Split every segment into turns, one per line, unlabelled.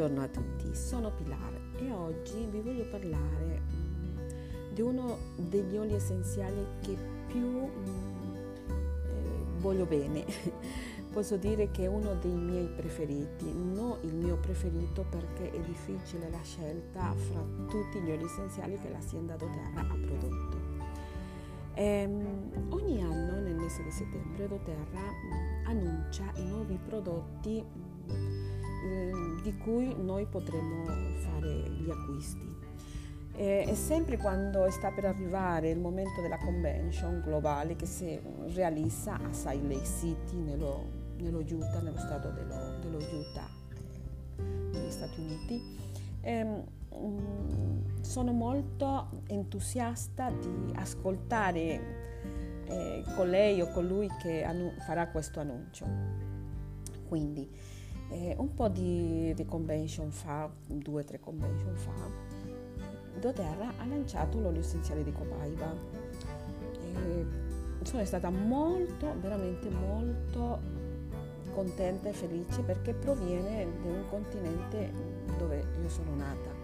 Buongiorno a tutti, sono Pilar e oggi vi voglio parlare mm, di uno degli oli essenziali che più mm, eh, voglio bene. Posso dire che è uno dei miei preferiti, non il mio preferito perché è difficile la scelta fra tutti gli oli essenziali che l'azienda doTERRA ha prodotto. Ehm, ogni anno nel mese di settembre doTERRA mm, annuncia i nuovi prodotti di cui noi potremo fare gli acquisti. E sempre quando sta per arrivare il momento della convention globale che si realizza a Salt Lake City nello, nello Utah, nello stato dello, dello Utah eh, negli Stati Uniti, ehm, mm, sono molto entusiasta di ascoltare eh, colei o colui che annu- farà questo annuncio. Quindi eh, un po' di, di convention fa, due o tre convention fa, doTERRA ha lanciato l'olio essenziale di Copaiba. E sono stata molto, veramente molto contenta e felice perché proviene da un continente dove io sono nata.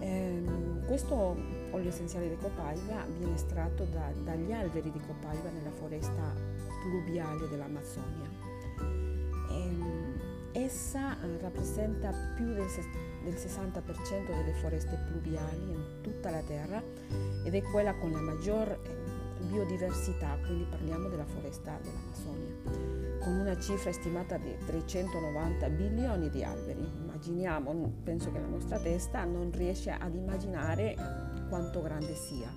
Eh, questo olio essenziale di Copaiba viene estratto da, dagli alberi di Copaiba nella foresta pluviale dell'Amazzonia. Essa eh, rappresenta più del 60% delle foreste pluviali in tutta la Terra ed è quella con la maggior eh, biodiversità, quindi parliamo della foresta dell'Amazzonia, con una cifra stimata di 390 bilioni di alberi. Immaginiamo, penso che la nostra testa non riesce ad immaginare quanto grande sia.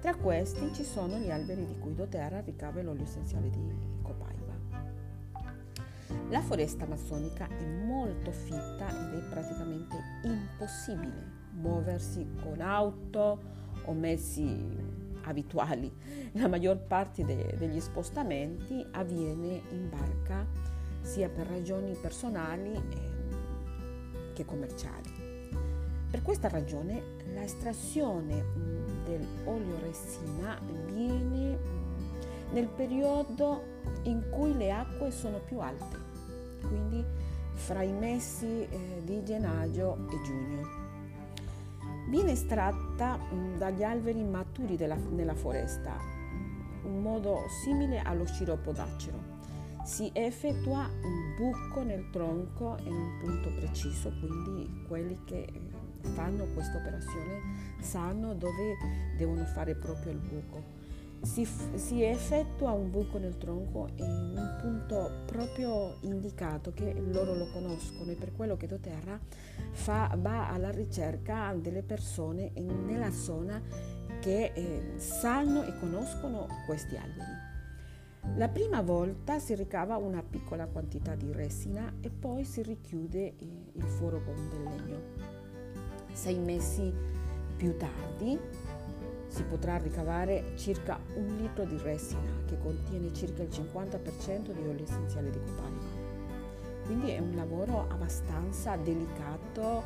Tra questi ci sono gli alberi di cui doTERRA ricava l'olio essenziale di. La foresta amazzonica è molto fitta ed è praticamente impossibile muoversi con auto o mezzi abituali. La maggior parte de- degli spostamenti avviene in barca sia per ragioni personali eh, che commerciali. Per questa ragione l'estrazione dell'olio resina avviene nel periodo in cui le acque sono più alte quindi fra i mesi eh, di gennaio e giugno. Viene estratta mh, mm, dagli alberi maturi della, nella foresta, un modo simile allo sciroppo d'acero. Si effettua un buco nel tronco in un punto preciso, quindi quelli che eh, fanno questa operazione sanno dove devono fare proprio il buco si, si, effettua un buco nel tronco in un punto proprio indicato che loro lo conoscono e per quello che doTERRA fa, va alla ricerca delle persone nella zona che eh, sanno e conoscono questi alberi. La prima volta si ricava una piccola quantità di resina e poi si richiude eh, il foro con del legno. Sei mesi più tardi si potrà ricavare circa un litro di resina che contiene circa il 50% di olio essenziale di copaiba. Quindi è un lavoro abbastanza delicato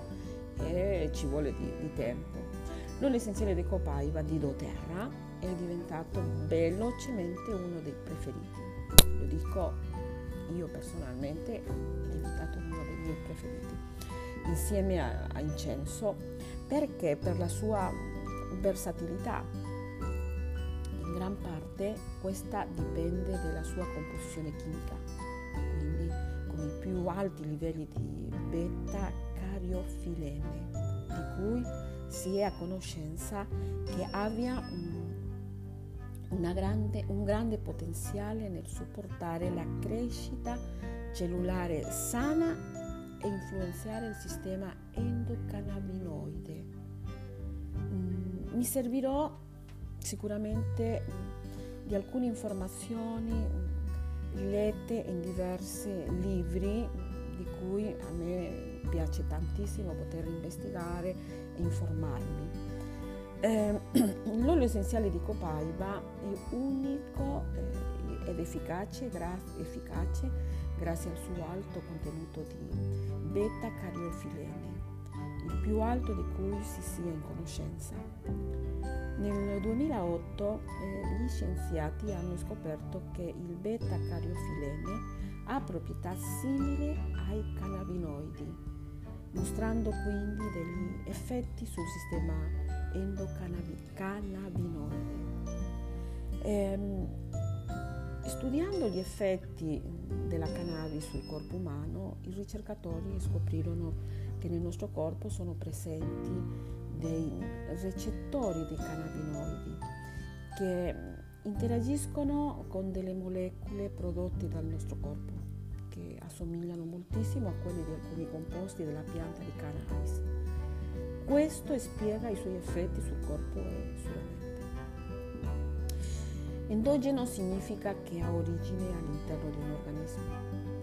e ci vuole di, di tempo. L'olio essenziale di copaiba di doTERRA è diventato velocemente uno dei preferiti. Lo dico io personalmente, è diventato uno dei miei preferiti. Insieme a, a incenso perché per la sua versatilità. In gran parte questa dipende dalla sua composizione chimica, quindi con i più alti livelli di beta-cariofilene, di cui si è a conoscenza che abbia grande, un grande potenziale nel supportare la crescita cellulare sana e influenzare il sistema endocannabinoide mi servirò sicuramente di alcune informazioni lette in diversi libri di cui a me piace tantissimo poter investigare e informarmi. Eh, l'olio essenziale di copaiba è unico eh, ed efficace, gra- efficace grazie al suo alto contenuto di beta-cariofilene il più alto di cui si sia in conoscenza. Nel 2008 eh, gli scienziati hanno scoperto che il beta-cariofilene ha proprietà simili ai cannabinoidi, mostrando quindi degli effetti sul sistema endocannabinoide. Ehm, studiando gli effetti della cannabis sul corpo umano, i ricercatori scoprirono che nel nostro corpo sono presenti dei recettori dei cannabinoidi che interagiscono con delle molecole prodotte dal nostro corpo che assomigliano moltissimo a quelle di alcuni composti della pianta di cannabis. Questo spiega i suoi effetti sul corpo e sulla mente. Endogeno significa che ha origine all'interno di un organismo.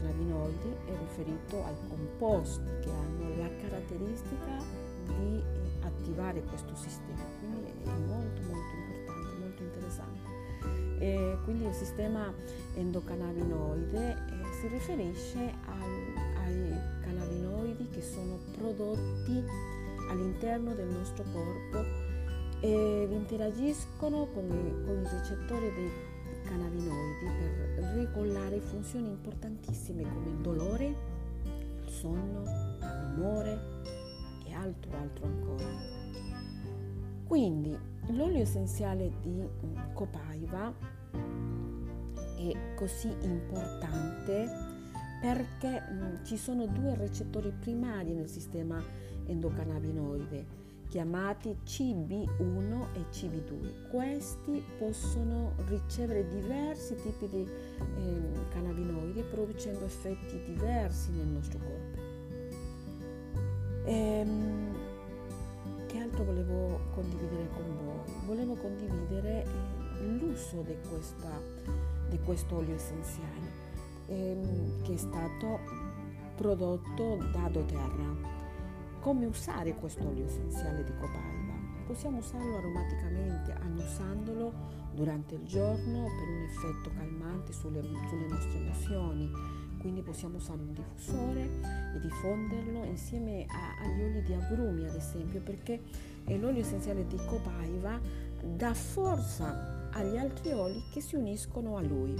Cannabinoidi è riferito ai composti che hanno la caratteristica di attivare questo sistema, quindi è molto molto importante, molto interessante. E quindi il sistema endocannabinoide eh, si riferisce al, ai cannabinoidi che sono prodotti all'interno del nostro corpo e interagiscono con i, con i recettori dei cannabinoidi per regolare funzioni importantissime come il dolore, il sonno, l'umore e altro altro ancora. Quindi l'olio essenziale di mm, copaiva è così importante perché mh, mm, ci sono due recettori primari nel sistema endocannabinoide chiamati CB1 e CB2. Questi possono ricevere diversi tipi di eh, cannabinoidi producendo effetti diversi nel nostro corpo. Ehm, che altro volevo condividere con voi? Volevo condividere eh, l'uso di, questa, di questo olio essenziale ehm, che è stato prodotto da doTERRA. Come usare questo olio essenziale di copaiba? Possiamo usarlo aromaticamente annusandolo durante il giorno per un effetto calmante sulle, sulle nostre emozioni quindi possiamo usare un diffusore e diffonderlo insieme a, agli oli di agrumi ad esempio perché l'olio essenziale di copaiva dà forza agli altri oli che si uniscono a lui.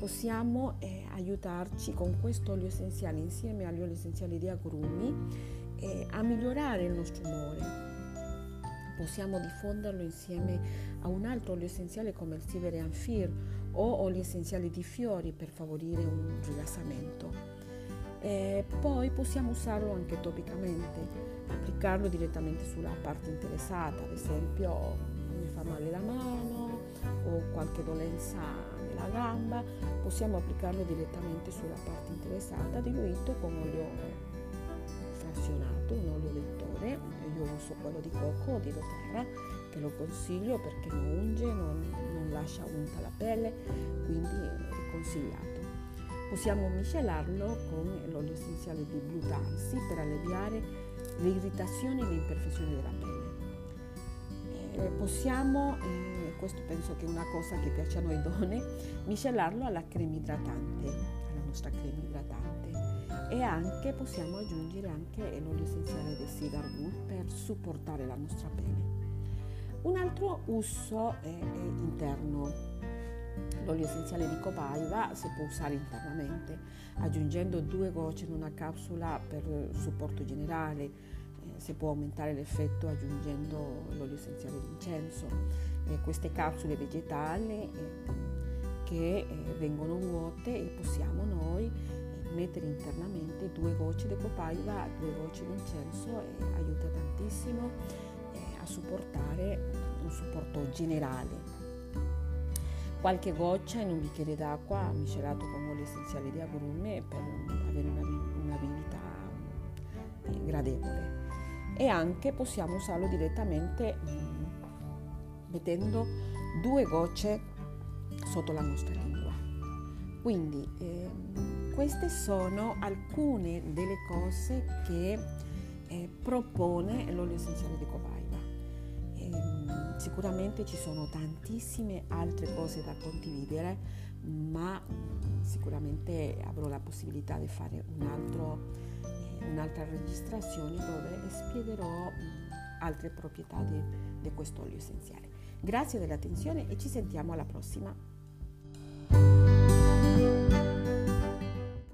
Possiamo eh, aiutarci con questo olio essenziale insieme agli oli essenziali di agrumi eh, a migliorare il nostro umore. Possiamo diffonderlo insieme a un altro olio essenziale come il Sivere Anfir o oli essenziali di fiori per favorire un rilassamento. E poi possiamo usarlo anche topicamente, applicarlo direttamente sulla parte interessata, ad esempio mi fa male la mano o qualche dolenza nella gamba, possiamo applicarlo direttamente sulla parte interessata diluito con olio frazionato, un olio vettore, io uso quello di cocco o di doTERRA che lo consiglio perché non unge, non, non lascia unta la pelle, quindi è consigliato. Possiamo miscelarlo con l'olio essenziale di Blue Tansy per alleviare le irritazioni e le imperfezioni della pelle. Eh, possiamo, eh, questo penso che è una cosa che piace a noi donne, miscelarlo alla crema idratante, alla nostra crema idratante e anche possiamo aggiungere anche l'olio essenziale di cedar wood per supportare la nostra pelle. Un altro uso è, è interno. L'olio essenziale di copaiva si può usare internamente, aggiungendo due gocce in una capsula per supporto generale. Si può aumentare l'effetto aggiungendo l'olio essenziale di incenso. Eh, queste capsule vegetali eh, che eh, vengono vuote e possiamo noi eh, mettere internamente due gocce di copaiva, due gocce di incenso e aiuta tantissimo a supportare un supporto generale. Qualche goccia in un bicchiere d'acqua miscelato con olio essenziale di agrume per avere una, una eh, gradevole. E anche possiamo usarlo direttamente mm, mettendo due gocce sotto la nostra lingua. Quindi eh, queste sono alcune delle cose che eh, propone l'olio essenziale di cobalto Sicuramente ci sono tantissime altre cose da condividere, ma sicuramente avrò la possibilità di fare un altro, eh, un'altra registrazione dove spiegherò altre proprietà di, di questo olio essenziale. Grazie dell'attenzione e ci sentiamo alla prossima.